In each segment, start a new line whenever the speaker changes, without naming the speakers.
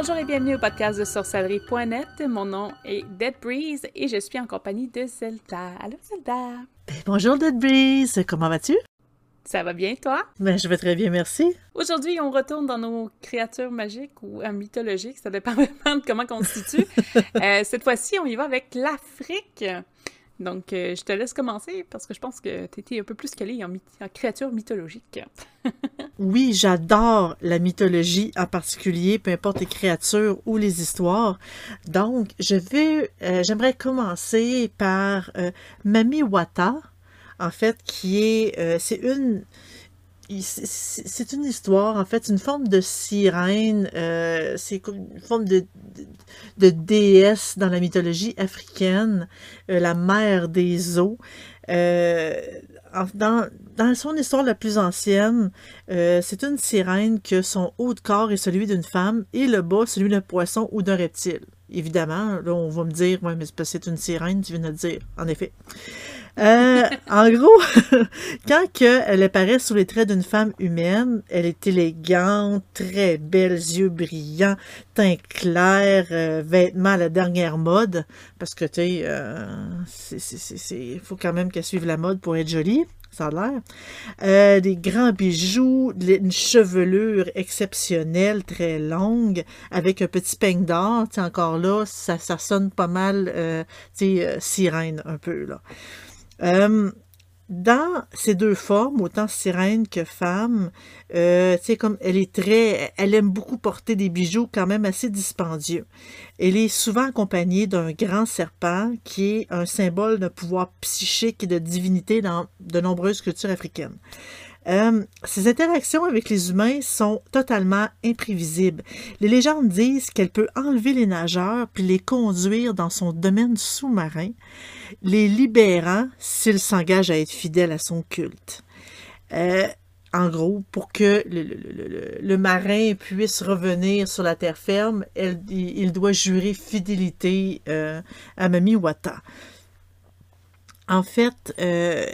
Bonjour et bienvenue au podcast de sorcellerie.net. Mon nom est Dead Breeze et je suis en compagnie de Zelda. Allô Zelda?
Ben, bonjour Dead Breeze, comment vas-tu?
Ça va bien toi?
Ben, je vais très bien, merci.
Aujourd'hui, on retourne dans nos créatures magiques ou euh, mythologiques, ça dépend vraiment de comment on se situe. Euh, cette fois-ci, on y va avec l'Afrique. Donc, euh, je te laisse commencer parce que je pense que tu étais un peu plus calé en, en créatures mythologiques.
oui, j'adore la mythologie en particulier, peu importe les créatures ou les histoires. Donc, je vais, euh, j'aimerais commencer par euh, Mami Wata, en fait, qui est, c'est une c'est une histoire, en fait, une forme de sirène, euh, c'est une forme de, déesse dans la mythologie africaine, euh, la mère des eaux. Euh, dans, dans, son histoire la plus ancienne, c'est une sirène que son haut de corps est celui d'une femme et le bas celui d'un poisson ou d'un reptile. Évidemment, là, on va me dire, ouais, mais c'est une sirène, tu viens de le dire, en effet. Euh, en gros, quand elle apparaît sous les traits d'une femme humaine, elle est élégante, très belle, yeux brillants, teint clair, euh, vêtements à la dernière mode, parce que tu sais, euh, faut quand même qu'elle suive la mode pour être jolie. Ça a l'air. Euh, des grands bijoux, une chevelure exceptionnelle, très longue, avec un petit peigne d'or. Encore là, ça, ça sonne pas mal, euh, euh, sirène un peu. là. Euh, dans ces deux formes, autant sirène que femme, euh, comme elle est très, elle aime beaucoup porter des bijoux quand même assez dispendieux. Elle est souvent accompagnée d'un grand serpent qui est un symbole de pouvoir psychique et de divinité dans de nombreuses cultures africaines. Euh, ses interactions avec les humains sont totalement imprévisibles. Les légendes disent qu'elle peut enlever les nageurs puis les conduire dans son domaine sous-marin, les libérant s'ils s'engagent à être fidèles à son culte. Euh, en gros, pour que le, marin puisse revenir sur la terre ferme, il doit jurer fidélité euh, à Mami Wata. En fait, euh,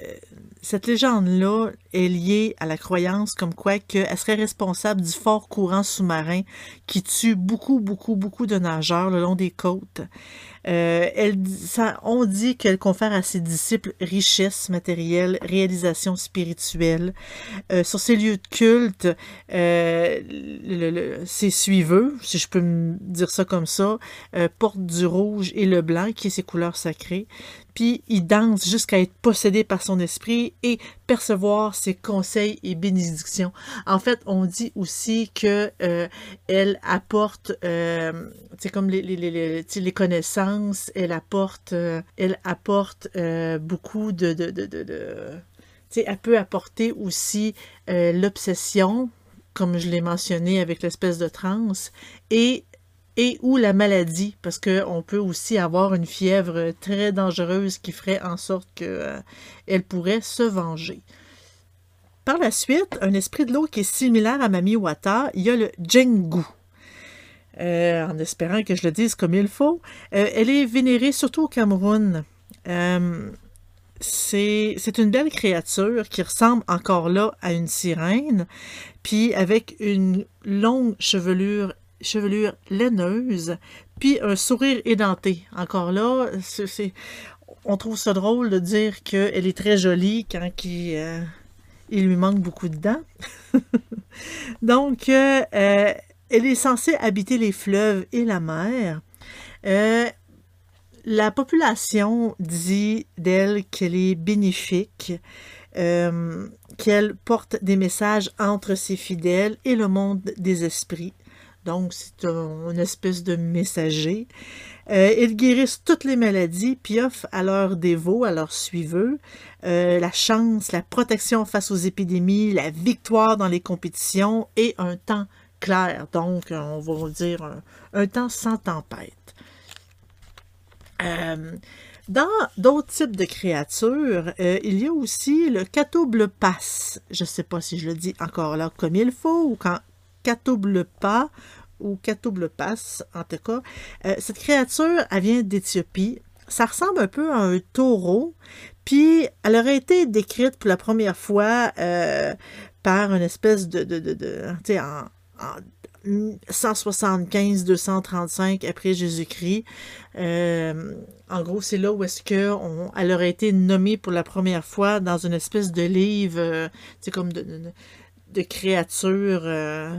cette légende-là est liée à la croyance comme quoi qu'elle serait responsable du fort courant sous-marin qui tue beaucoup, beaucoup, beaucoup de nageurs le long des côtes. Euh, on dit qu'elle confère à ses disciples richesse matérielle, réalisation spirituelle. Euh, sur ces lieux de culte, euh, ses suiveux, si je peux me dire ça comme ça, portent du rouge et le blanc, qui est ses couleurs sacrées puis il danse jusqu'à être possédé par son esprit et percevoir ses conseils et bénédictions. En fait, on dit aussi que euh, elle apporte, euh, c'est comme les, connaissances, elle apporte, euh, elle apporte beaucoup de, de, de, de, de elle peut apporter aussi l'obsession, comme je l'ai mentionné avec l'espèce de transe, et et ou la maladie, parce qu'on peut aussi avoir une fièvre très dangereuse qui ferait en sorte qu'elle euh, pourrait se venger. Par la suite, un esprit de l'eau qui est similaire à Mami Wata, il y a le Jengu. Euh, en espérant que je le dise comme il faut. Euh, elle est vénérée surtout au Cameroun. c'est une belle créature qui ressemble encore là à une sirène, puis avec une longue chevelure chevelure laineuse, puis un sourire édenté. Encore là, on trouve ça drôle de dire qu'elle est très jolie quand il, euh, il lui manque beaucoup de dents. Donc, euh, euh, elle est censée habiter les fleuves et la mer. la population dit d'elle qu'elle est bénéfique, qu'elle porte des messages entre ses fidèles et le monde des esprits. Donc, c'est une espèce de messager. Euh, ils guérissent toutes les maladies, puis offrent à leurs dévots, à leurs suiveux, euh, la chance, la protection face aux épidémies, la victoire dans les compétitions et un temps clair. Donc, on va dire un, temps sans tempête. Euh, dans d'autres types de créatures, il y a aussi le catoblepas. Je ne sais pas si je le dis encore là comme il faut ou quand pas ou Catoblepas, en tout cas. Euh, cette créature, elle vient d'Éthiopie. Ça ressemble un peu à un taureau. Puis, elle aurait été décrite pour la première fois euh, par une espèce de, de, de en, 175-235 après Jésus-Christ. Euh, en gros, c'est là où est-ce que on, elle aurait été nommée pour la première fois dans une espèce de livre, c'est comme de, de, de créatures euh,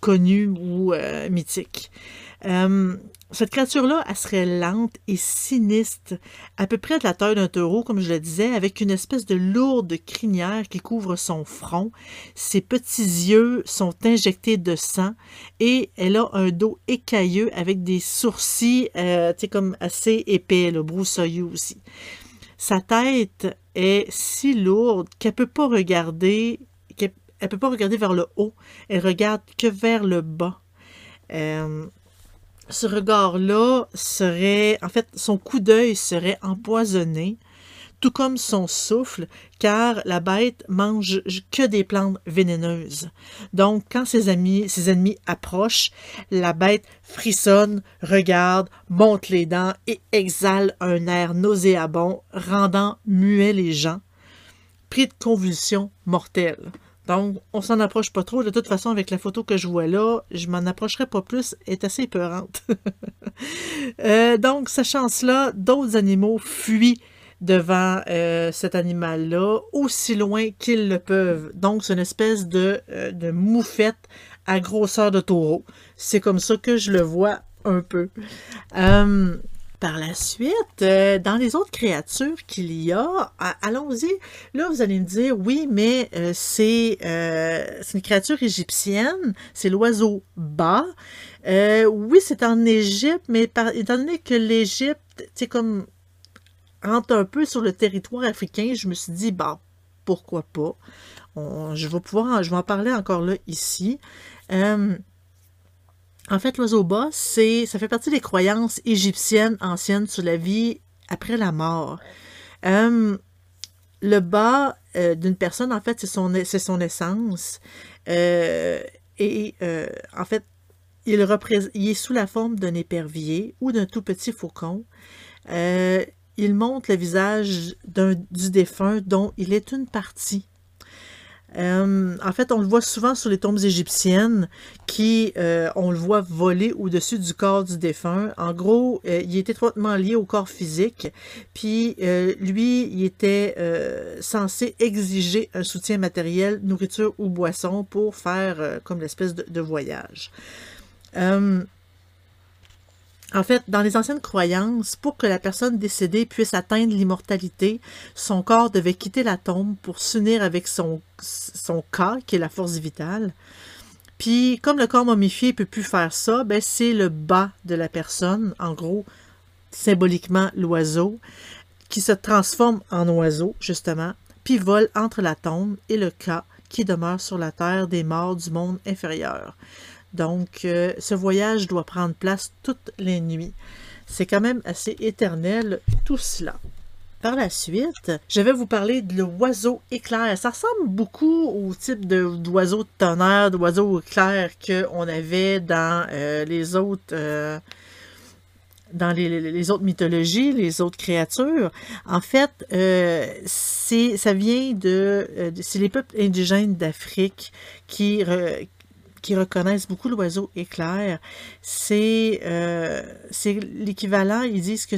connues ou euh, mythiques. Euh, cette créature-là, elle serait lente et sinistre, à peu près de la taille d'un taureau, comme je le disais, avec une espèce de lourde crinière qui couvre son front. Ses petits yeux sont injectés de sang et elle a un dos écailleux avec des sourcils, euh, comme assez épais, le broussailleux aussi. Sa tête est si lourde qu'elle peut pas regarder, elle peut pas regarder vers le haut, elle regarde que vers le bas. Euh, ce regard-là serait, en fait, son coup d'œil serait empoisonné, tout comme son souffle, car la bête mange que des plantes vénéneuses. Donc, quand ses amis, ses ennemis approchent, la bête frissonne, regarde, monte les dents et exhale un air nauséabond, rendant muets les gens, pris de convulsions mortelles. Donc, on s'en approche pas trop. De toute façon, avec la photo que je vois là, je m'en approcherai pas plus. Elle est assez épeurante. euh, donc, sachant cela, d'autres animaux fuient devant euh, cet animal-là aussi loin qu'ils le peuvent. Donc, c'est une espèce de, euh, de moufette à grosseur de taureau. C'est comme ça que je le vois un peu. Euh, par la suite, euh, dans les autres créatures qu'il y a, allons-y. Là, vous allez me dire, oui, mais euh, c'est euh, une créature égyptienne, c'est l'oiseau bas. oui, c'est en Égypte, mais étant donné que l'Égypte, c'est comme rentre un peu sur le territoire africain, je me suis dit, bah, pourquoi pas? je vais pouvoir, je vais en parler encore là ici. En fait, l'oiseau bas, c'est, ça fait partie des croyances égyptiennes anciennes sur la vie après la mort. Euh, le bas euh, d'une personne, en fait, c'est son, essence. Euh, et en fait, il, il, est sous la forme d'un épervier ou d'un tout petit faucon. il montre le visage du défunt dont il est une partie. Euh, en fait, on le voit souvent sur les tombes égyptiennes qui, euh, on le voit voler au-dessus du corps du défunt. En gros, euh, il est étroitement lié au corps physique, puis lui, il était censé exiger un soutien matériel, nourriture ou boisson pour faire comme l'espèce de voyage. En fait, dans les anciennes croyances, pour que la personne décédée puisse atteindre l'immortalité, son corps devait quitter la tombe pour s'unir avec son, son qui est la force vitale. Puis, comme le corps momifié ne peut plus faire ça, ben, c'est le bas de la personne, en gros, symboliquement l'oiseau, qui se transforme en oiseau, justement, puis vole entre la tombe et le cas qui demeure sur la terre des morts du monde inférieur. Donc, euh, ce voyage doit prendre place toutes les nuits. C'est quand même assez éternel tout cela. Par la suite, je vais vous parler de l'oiseau éclair. Ça ressemble beaucoup au type d'oiseau de, tonnerre, d'oiseau éclair qu'on avait dans euh, les autres. Euh, dans les, autres mythologies, les autres créatures, en fait, ça vient de, c'est les peuples indigènes d'Afrique qui, qui reconnaissent beaucoup l'oiseau éclair, c'est euh, l'équivalent, ils disent que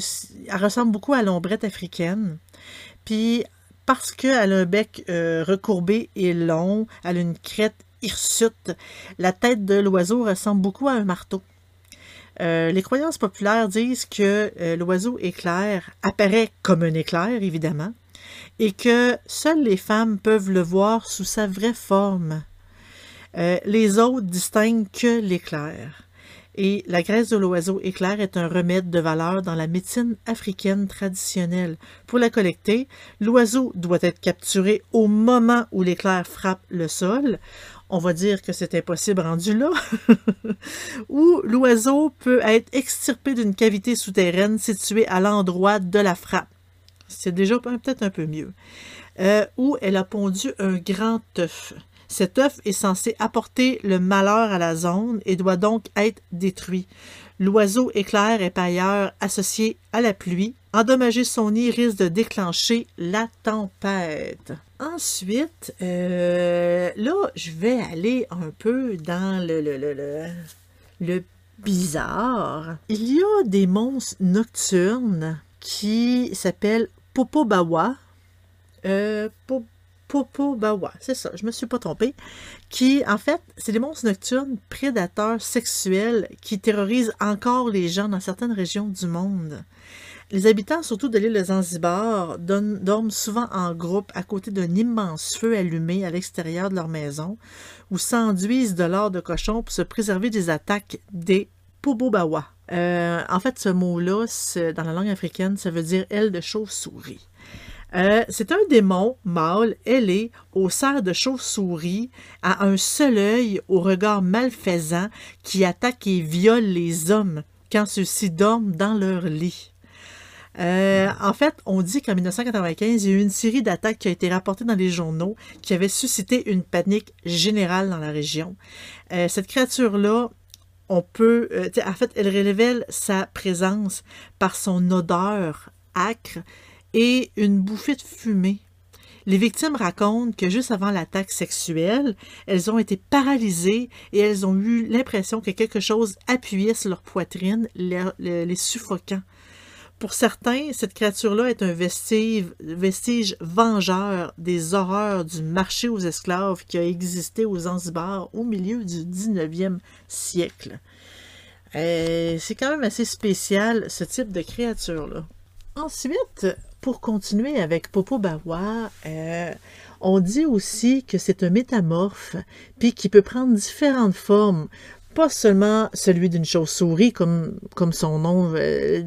elle ressemble beaucoup à l'ombrette africaine. Puis parce qu'elle a un bec euh, recourbé et long, elle a une crête hirsute, la tête de l'oiseau ressemble beaucoup à un marteau. Euh, les croyances populaires disent que l'oiseau éclair apparaît comme un éclair, évidemment, et que seules les femmes peuvent le voir sous sa vraie forme. Euh, les autres distinguent que l'éclair. Et la graisse de l'oiseau éclair est un remède de valeur dans la médecine africaine traditionnelle. Pour la collecter, l'oiseau doit être capturé au moment où l'éclair frappe le sol. On va dire que c'est impossible rendu là. Ou l'oiseau peut être extirpé d'une cavité souterraine située à l'endroit de la frappe. C'est déjà peut-être un peu mieux. Euh, ou elle a pondu un grand œuf. Cet œuf est censé apporter le malheur à la zone et doit donc être détruit. L'oiseau éclair et pailleur associé à la pluie. Endommager son nid risque de déclencher la tempête. Ensuite, euh, là, je vais aller un peu dans le, le, le, le, le bizarre. Il y a des monstres nocturnes qui s'appellent Popobawa. Euh, Popobawa, c'est ça, je me suis pas trompée. Qui, en fait, c'est des monstres nocturnes prédateurs sexuels qui terrorisent encore les gens dans certaines régions du monde. Les habitants, surtout de l'île de Zanzibar, dorment souvent en groupe à côté d'un immense feu allumé à l'extérieur de leur maison ou s'enduisent de l'or de cochon pour se préserver des attaques des Pobobawa. Euh, en fait, ce mot-là, dans la langue africaine, ça veut dire aile de chauve-souris. Euh, c'est un démon mâle ailé au cerf de chauve-souris, à un seul œil, au regard malfaisant, qui attaque et viole les hommes quand ceux-ci dorment dans leur lit. Euh, en fait, on dit qu'en 1995, il y a eu une série d'attaques qui a été rapportée dans les journaux qui avait suscité une panique générale dans la région. Euh, cette créature-là, on peut, en fait, elle révèle sa présence par son odeur acre et une bouffée de fumée. Les victimes racontent que juste avant l'attaque sexuelle, elles ont été paralysées et elles ont eu l'impression que quelque chose appuyait sur leur poitrine, les suffoquant. Pour certains, cette créature-là est un vestige, vestige, vengeur des horreurs du marché aux esclaves qui a existé aux Zanzibar au milieu du 19e siècle. Euh, c'est quand même assez spécial, ce type de créature-là. Ensuite, pour continuer avec Popo Bawa, euh, on dit aussi que c'est un métamorphe, puis qui peut prendre différentes formes pas seulement celui d'une chauve-souris, comme, comme son nom, euh,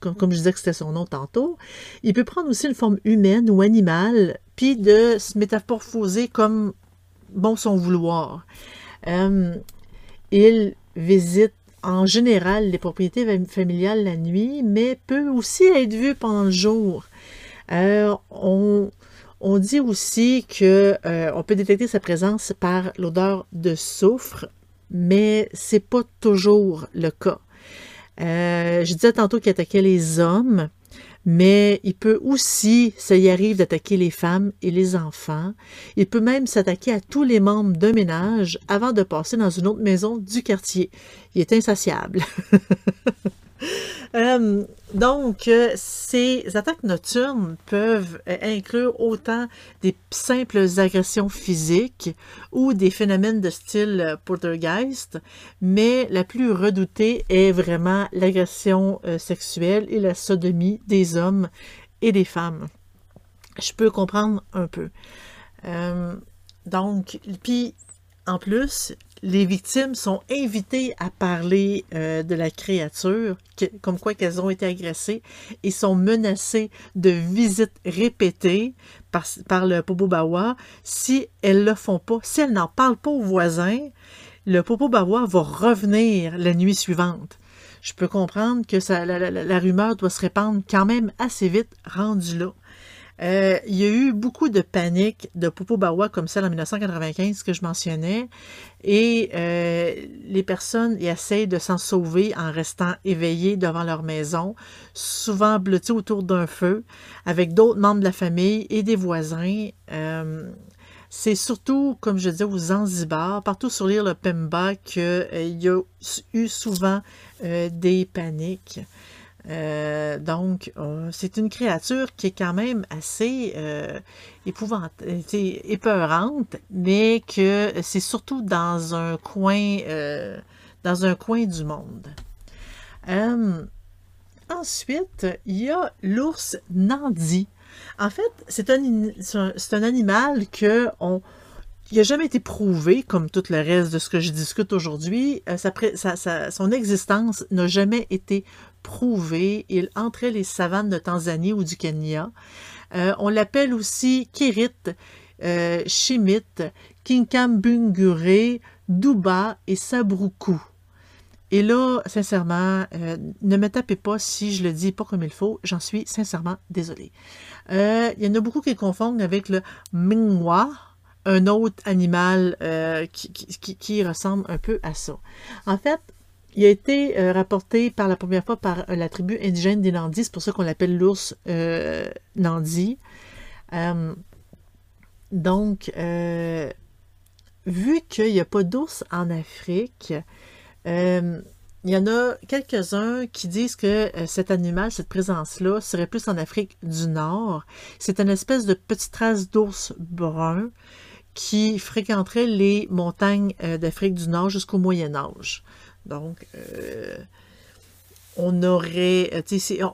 comme, je disais que c'était son nom tantôt, il peut prendre aussi une forme humaine ou animale, puis de se métamorphoser comme bon son vouloir. Euh, il visite en général les propriétés familiales la nuit, mais peut aussi être vu pendant le jour. Euh, on, dit aussi que on peut détecter sa présence par l'odeur de soufre mais c'est pas toujours le cas. Euh, je disais tantôt qu'il attaquait les hommes, mais il peut aussi, ça y arrive, d'attaquer les femmes et les enfants. Il peut même s'attaquer à tous les membres d'un ménage avant de passer dans une autre maison du quartier. Il est insatiable. Euh, donc, euh, ces attaques nocturnes peuvent euh, inclure autant des simples agressions physiques ou des phénomènes de style poltergeist, mais la plus redoutée est vraiment l'agression sexuelle et la sodomie des hommes et des femmes. Je peux comprendre un peu. donc, puis en plus, les victimes sont invitées à parler euh, de la créature, comme quoi qu'elles ont été agressées, et sont menacées de visites répétées par, par le Popo-Bawa si elles le font pas. Si elles n'en parlent pas aux voisins, le Popo-Bawa va revenir la nuit suivante. Je peux comprendre que ça, la, la rumeur doit se répandre quand même assez vite rendu là. Euh, il y a eu beaucoup de panique de Popo Bawa comme celle en 1995 que je mentionnais et euh, les personnes essayent de s'en sauver en restant éveillées devant leur maison, souvent blotties autour d'un feu avec d'autres membres de la famille et des voisins. Euh, c'est surtout, comme je disais, aux Zanzibar, partout sur l'île de Pemba, qu'il y a eu souvent des paniques. Euh, donc, euh, c'est une créature qui est quand même assez euh, épeurante, mais que c'est surtout dans un coin, dans un coin du monde. ensuite, il y a l'ours Nandi. En fait, c'est un, un, animal que on, n'a jamais été prouvé, comme tout le reste de ce que je discute aujourd'hui. son existence n'a jamais été prouvé. Il entrait les savanes de Tanzanie ou du Kenya. Euh, on l'appelle aussi Kirit, euh, Shimit, Kinkambungure, Duba et Sabruku. Et là, sincèrement, euh, ne me tapez pas si je le dis pas comme il faut. J'en suis sincèrement désolée. Euh, il y en a beaucoup qui confondent avec le Mingwa, un autre animal qui, qui, ressemble un peu à ça. En fait, il a été rapporté par la première fois par la tribu indigène des Nandis, c'est pour ça qu'on l'appelle l'ours Nandi. donc, vu qu'il n'y a pas d'ours en Afrique, euh, il y en a quelques-uns qui disent que euh, cet animal, cette présence-là, serait plus en Afrique du Nord. C'est une espèce de petite race d'ours brun qui fréquenterait les montagnes euh, d'Afrique du Nord jusqu'au Moyen Âge. Donc, on aurait,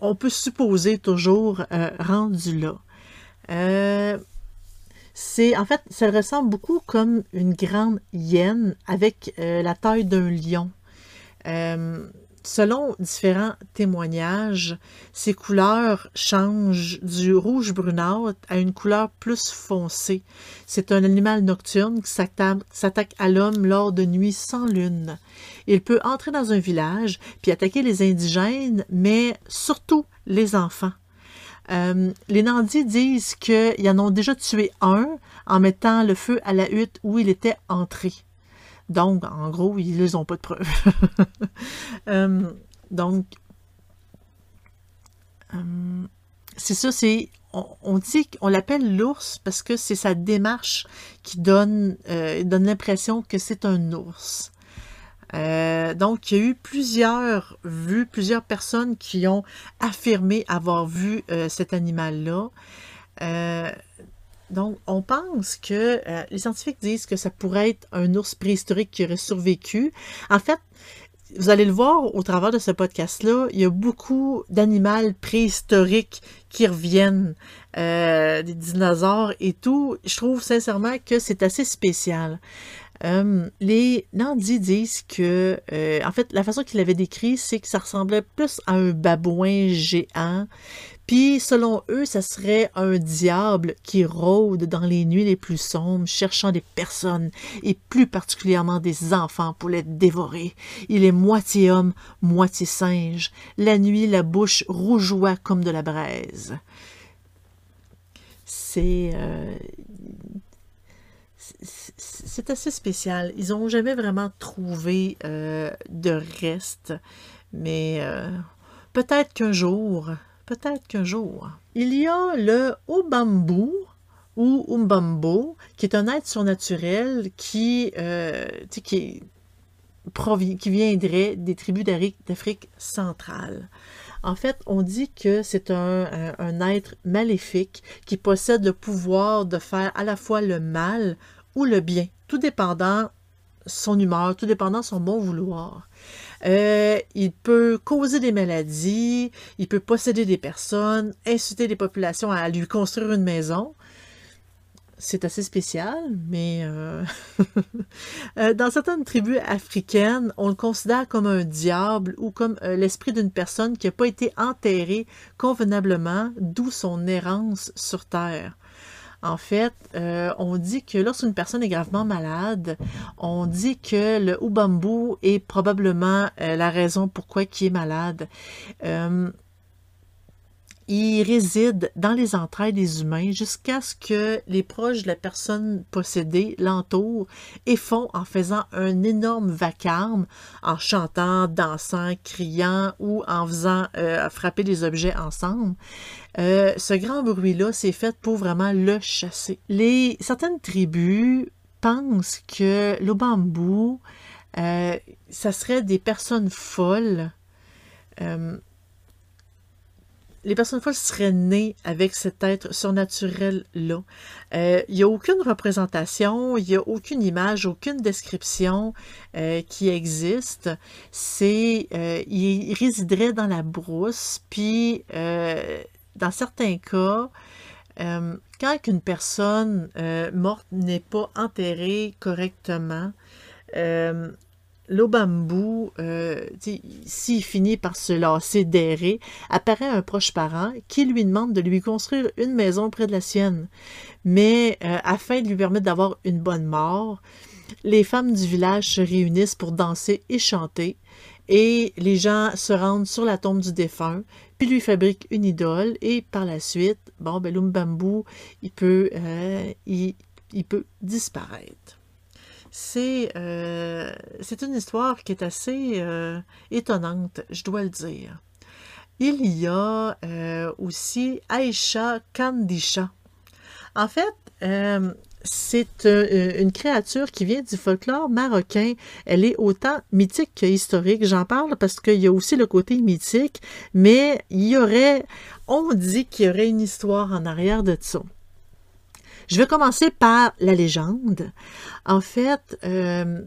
on peut supposer toujours rendu là. C'est en fait, ça ressemble beaucoup comme une grande hyène avec la taille d'un lion. Euh, selon différents témoignages, ses couleurs changent du rouge brunâtre à une couleur plus foncée. C'est un animal nocturne qui s'attaque à l'homme lors de nuits sans lune. Il peut entrer dans un village puis attaquer les indigènes, mais surtout les enfants. Euh, les Nandis disent qu'ils en ont déjà tué un en mettant le feu à la hutte où il était entré. Donc, en gros, ils n'ont pas de preuves. Euh, donc, euh, c'est ça, c'est. On, dit qu'on l'appelle l'ours parce que c'est sa démarche qui donne, euh, donne l'impression que c'est un ours. donc, il y a eu plusieurs vues, plusieurs personnes qui ont affirmé avoir vu cet animal-là. Donc, on pense que euh, les scientifiques disent que ça pourrait être un ours préhistorique qui aurait survécu. En fait, vous allez le voir au travers de ce podcast-là, il y a beaucoup d'animaux préhistoriques qui reviennent, euh, des dinosaures et tout. Je trouve sincèrement que c'est assez spécial. Euh, les Nandis disent que, en fait, la façon qu'ils l'avaient décrit, c'est que ça ressemblait plus à un babouin géant, puis, selon eux, ça serait un diable qui rôde dans les nuits les plus sombres, cherchant des personnes, et plus particulièrement des enfants pour les dévorer. Il est moitié homme, moitié singe. La nuit, la bouche rougeoie comme de la braise. C'est... Euh, c'est assez spécial. Ils n'ont jamais vraiment trouvé euh, de reste, mais euh, peut-être qu'un jour, peut-être qu'un jour. Il y a le Obambu ou Umbambo, qui est un être surnaturel qui, euh, viendrait des tribus d'Afrique centrale. En fait, on dit que c'est un, un, être maléfique qui possède le pouvoir de faire à la fois le mal ou le bien, tout dépendant son humeur, tout dépendant son bon vouloir. Euh, il peut causer des maladies, il peut posséder des personnes, inciter des populations à lui construire une maison. C'est assez spécial, mais euh, euh, dans certaines tribus africaines, on le considère comme un diable ou comme l'esprit d'une personne qui n'a pas été enterrée convenablement, d'où son errance sur Terre. En fait, euh, on dit que lorsqu'une personne est gravement malade, on dit que le Ubambu est probablement euh, la raison pourquoi il est malade. Euh, il réside dans les entrailles des humains jusqu'à ce que les proches de la personne possédée l'entourent et font en faisant un énorme vacarme, en chantant, dansant, criant ou en faisant frapper des objets ensemble. Euh, ce grand bruit-là, c'est fait pour vraiment le chasser. Certaines tribus pensent que l'Obambu, euh, ça serait des personnes folles. Euh, les personnes folles seraient nées avec cet être surnaturel-là. Il n'y a aucune représentation, il n'y a aucune image, aucune description qui existe. C'est, il résiderait dans la brousse, puis dans certains cas, euh, quand une personne euh, morte n'est pas enterrée correctement, euh, l'obambou, s'il finit par se lasser d'errer, apparaît un proche parent qui lui demande de lui construire une maison près de la sienne. Mais afin de lui permettre d'avoir une bonne mort, les femmes du village se réunissent pour danser et chanter, et les gens se rendent sur la tombe du défunt, puis lui fabrique une idole, et par la suite, bon, ben, l'Umbambu, il peut, euh, il, peut disparaître. C'est euh, c'est une histoire qui est assez euh, étonnante, je dois le dire. Il y a euh, aussi Aisha Kandisha. En fait, c'est une créature qui vient du folklore marocain. Elle est autant mythique que historique. J'en parle parce qu'il y a aussi le côté mythique, mais il y aurait, on dit qu'il y aurait une histoire en arrière de ça. Je vais commencer par la légende. En fait, euh,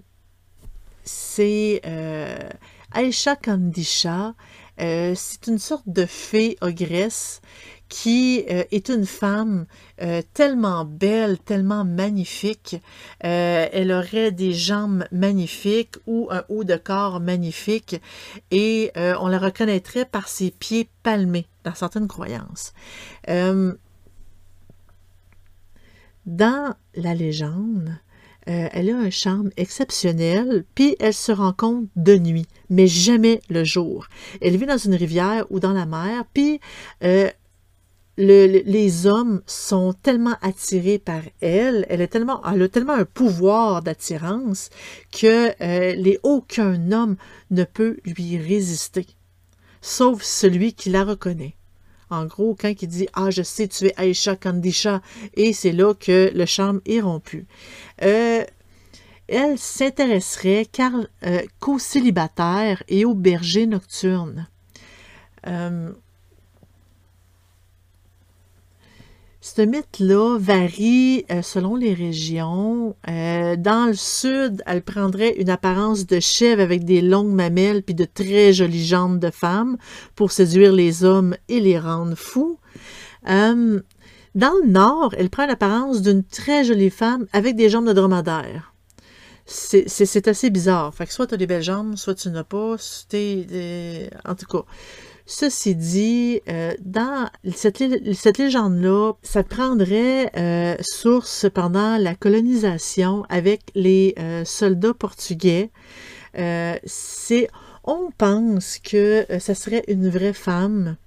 c'est euh, Aisha Kandisha. Euh, c'est une sorte de fée ogresse qui est une femme tellement belle, tellement magnifique. elle aurait des jambes magnifiques ou un haut de corps magnifique et on la reconnaîtrait par ses pieds palmés dans certaines croyances. Dans la légende, euh, elle a un charme exceptionnel, puis elle se rencontre de nuit, mais jamais le jour. Elle vit dans une rivière ou dans la mer, puis euh, les hommes sont tellement attirés par elle, elle, a tellement un pouvoir d'attirance que euh, aucun homme ne peut lui résister, sauf celui qui la reconnaît. En gros, quand il dit Ah, je sais, tu es Aisha Kandisha, et c'est là que le charme est rompu. Euh, elle s'intéresserait euh, qu'aux célibataires et aux bergers nocturnes. Euh, Ce mythe-là varie euh, selon les régions. Euh, dans le sud, elle prendrait une apparence de chèvre avec des longues mamelles puis de très jolies jambes de femme pour séduire les hommes et les rendre fous. Euh, dans le nord, elle prend l'apparence d'une très jolie femme avec des jambes de dromadaire. C'est assez bizarre. Fait que soit tu as des belles jambes, soit tu n'as pas. En tout cas, Ceci dit, euh, dans cette, légende-là, ça prendrait euh, source pendant la colonisation avec les euh, soldats portugais. c'est, on pense que ça serait une vraie femme.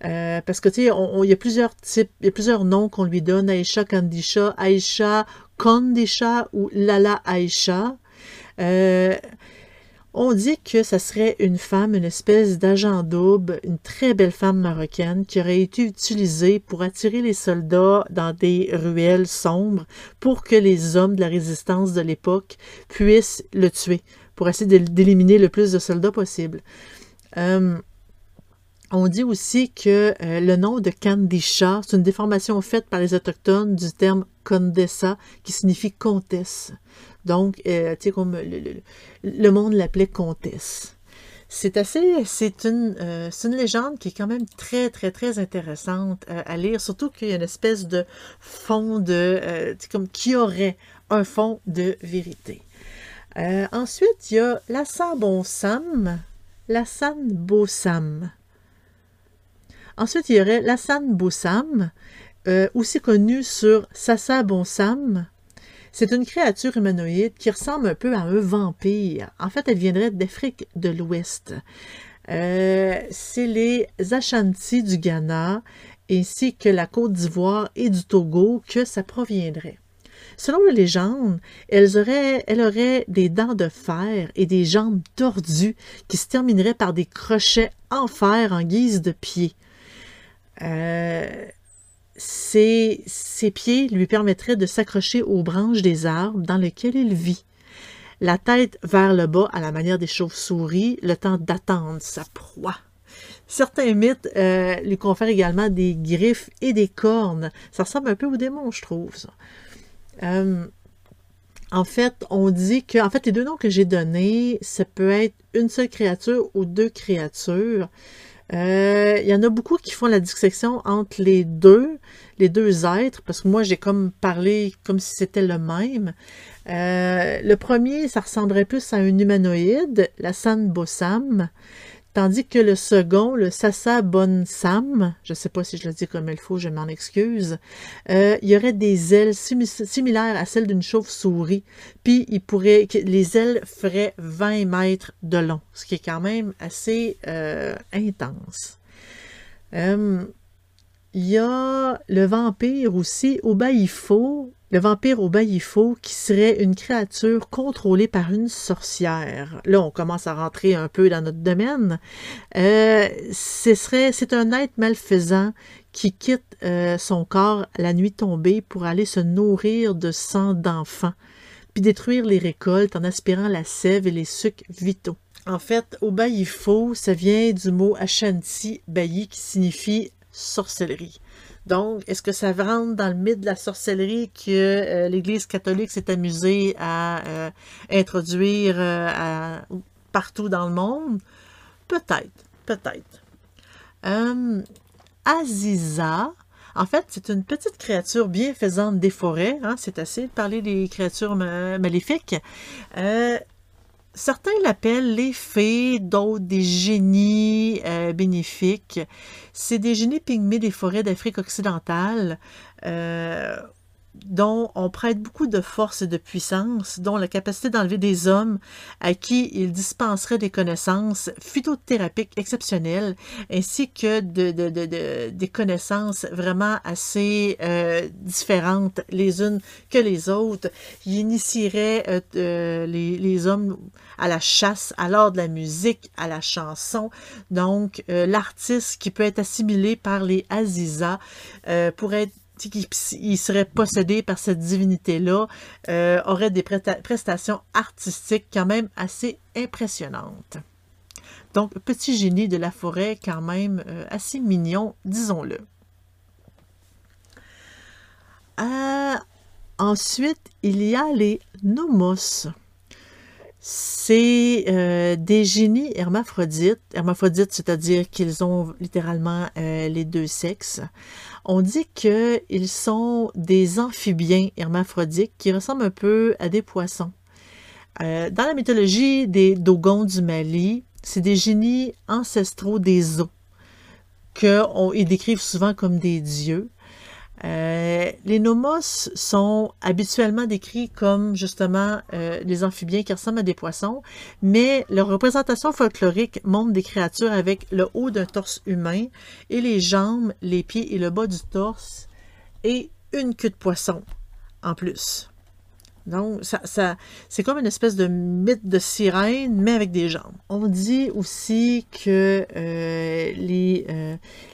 parce que tu sais, il y a plusieurs types, il y a plusieurs noms qu'on lui donne, Aisha Kandisha, Aisha Kondisha ou Lala Aisha. On dit que ça serait une femme, une espèce d'agent double, une très belle femme marocaine qui aurait été utilisée pour attirer les soldats dans des ruelles sombres pour que les hommes de la résistance de l'époque puissent le tuer, pour essayer d'éliminer le plus de soldats possible. Euh, on dit aussi que euh, le nom de Kandisha, c'est une déformation faite par les Autochtones du terme Condessa, qui signifie comtesse. Donc, euh, tu sais, comme le, monde l'appelait comtesse. C'est assez, c'est une, euh, une légende qui est quand même très, très, très intéressante euh, à lire, surtout qu'il y a une espèce de fond de, comme qui aurait un fond de vérité. ensuite, il y a la Sam, la. Ensuite, il y aurait la San aussi connue sur Sasa Bonsam, c'est une créature humanoïde qui ressemble un peu à un vampire. En fait, elle viendrait d'Afrique de l'Ouest. Euh, c'est les Ashanti du Ghana ainsi que la Côte d'Ivoire et du Togo que ça proviendrait. Selon la légende, elle aurait des dents de fer et des jambes tordues qui se termineraient par des crochets en fer en guise de pieds. Euh, ses, pieds lui permettraient de s'accrocher aux branches des arbres dans lesquels il vit. La tête vers le bas à la manière des chauves-souris, le temps d'attendre sa proie. Certains mythes euh, lui confèrent également des griffes et des cornes. Ça ressemble un peu au démon, je trouve. Euh, en fait, on dit que, en fait, les deux noms que j'ai donnés, ça peut être une seule créature ou deux créatures. Euh, il y en a beaucoup qui font la dissection entre les deux, les deux êtres, parce que moi j'ai comme parlé comme si c'était le même. Euh, le premier, ça ressemblerait plus à un humanoïde, la San Bossam, Tandis que le second, le Sasa Sam, je ne sais pas si je le dis comme il faut, je m'en excuse, euh, il y aurait des ailes similaires à celles d'une chauve-souris, puis il pourrait, les ailes feraient 20 mètres de long, ce qui est quand même assez euh, intense. Euh, il y a le vampire aussi, Obaifo, le vampire au qui serait une créature contrôlée par une sorcière. Là, on commence à rentrer un peu dans notre domaine. Euh, ce serait, c'est un être malfaisant qui quitte euh, son corps la nuit tombée pour aller se nourrir de sang d'enfants, puis détruire les récoltes en aspirant la sève et les sucs vitaux. En fait, au ça vient du mot Ashanti, bailli, qui signifie sorcellerie. Donc, est-ce que ça rentre dans le mythe de la sorcellerie que euh, l'Église catholique s'est amusée à euh, introduire euh, partout dans le monde? Peut-être, peut-être. Aziza, en fait, c'est une petite créature bienfaisante des forêts. Hein, c'est assez de parler des créatures maléfiques. Certains l'appellent les fées, d'autres des génies euh, bénéfiques. C'est des génies pygmées des forêts d'Afrique occidentale. Euh, dont on prête beaucoup de force et de puissance, dont la capacité d'enlever des hommes à qui il dispenserait des connaissances phytothérapiques exceptionnelles, ainsi que de, des connaissances vraiment assez euh, différentes les unes que les autres. Il initierait euh, euh, les, les, hommes à la chasse, à l'art de la musique, à la chanson. Donc, l'artiste qui peut être assimilé par les Aziza pourrait être il serait possédé par cette divinité-là, euh, aurait des prestations artistiques quand même assez impressionnantes. Donc, petit génie de la forêt quand même euh, assez mignon, disons-le. Euh, ensuite, il y a les nomos. C'est des génies hermaphrodites. Hermaphrodites, c'est-à-dire qu'ils ont littéralement les deux sexes. On dit qu'ils sont des amphibiens hermaphrodites qui ressemblent un peu à des poissons. Euh, dans la mythologie des Dogons du Mali, c'est des génies ancestraux des eaux qu'ils décrivent souvent comme des dieux. Euh, les nomos sont habituellement décrits comme justement euh, des amphibiens qui ressemblent à des poissons, mais leur représentation folklorique montre des créatures avec le haut d'un torse humain et les jambes, les pieds et le bas du torse et une queue de poisson en plus. Donc, ça, c'est comme une espèce de mythe de sirène, mais avec des jambes. On dit aussi que euh, les,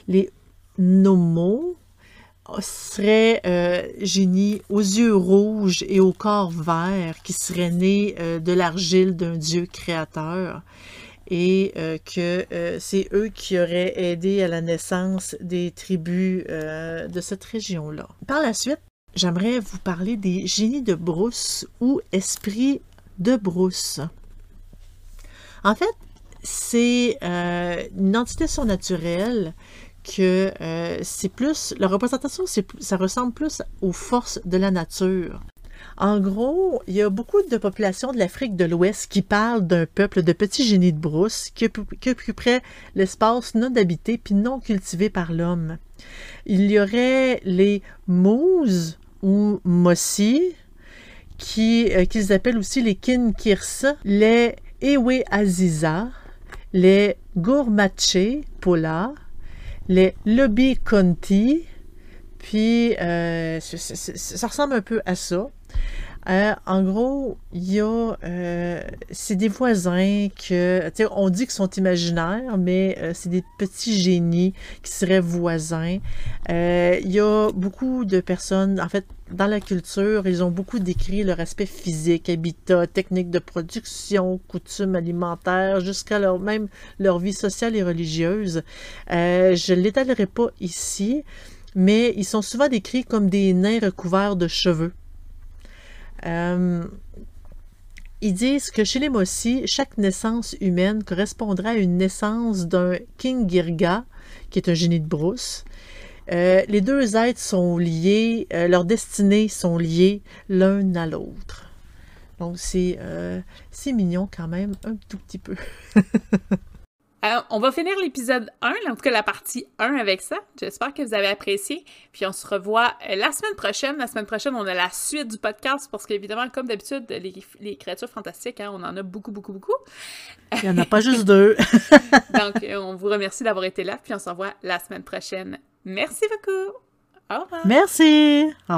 les nomos, serait euh, génie aux yeux rouges et au corps vert qui serait né euh, de l'argile d'un dieu créateur et euh, que c'est eux qui auraient aidé à la naissance des tribus de cette région-là. Par la suite, j'aimerais vous parler des génies de brousse ou esprits de brousse. En fait, c'est une entité surnaturelle que euh, c'est plus, la représentation, ça ressemble plus aux forces de la nature. En gros, il y a beaucoup de populations de l'Afrique de l'Ouest qui parlent d'un peuple de petits génies de brousse qui, occuperait l'espace non habité puis non cultivé par l'homme. Il y aurait les Mouz ou Mossi, euh, qu'ils appellent aussi les Kinkirsa, les Ewe Aziza, les Gourmaché Pola, les Lobby Conti. Puis, euh, ça ressemble un peu à ça. Euh, en gros, il y a, euh, c'est des voisins que, on dit qu'ils sont imaginaires, mais euh, c'est des petits génies qui seraient voisins. il y a beaucoup de personnes, en fait, dans la culture, ils ont beaucoup décrit leur aspect physique, habitat, technique de production, coutumes alimentaires, jusqu'à leur même leur vie sociale et religieuse. je ne l'étalerai pas ici, mais ils sont souvent décrits comme des nains recouverts de cheveux. Euh, ils disent que chez les Mossi, chaque naissance humaine correspondra à une naissance d'un King Girga, qui est un génie de brousse. Euh, les deux êtres sont liés, euh, leurs destinées sont liées l'un à l'autre. Donc c'est mignon quand même, un tout petit peu.
on va finir l'épisode 1, en tout cas la partie 1 avec ça. J'espère que vous avez apprécié. Puis on se revoit euh, la semaine prochaine. La semaine prochaine, on a la suite du podcast parce qu'évidemment, comme d'habitude, les, créatures fantastiques, hein, on en a beaucoup, beaucoup, beaucoup.
Il n'y en a pas juste deux.
Donc, euh, on vous remercie d'avoir été là. Puis on se revoit la semaine prochaine. Merci beaucoup. Au revoir.
Merci.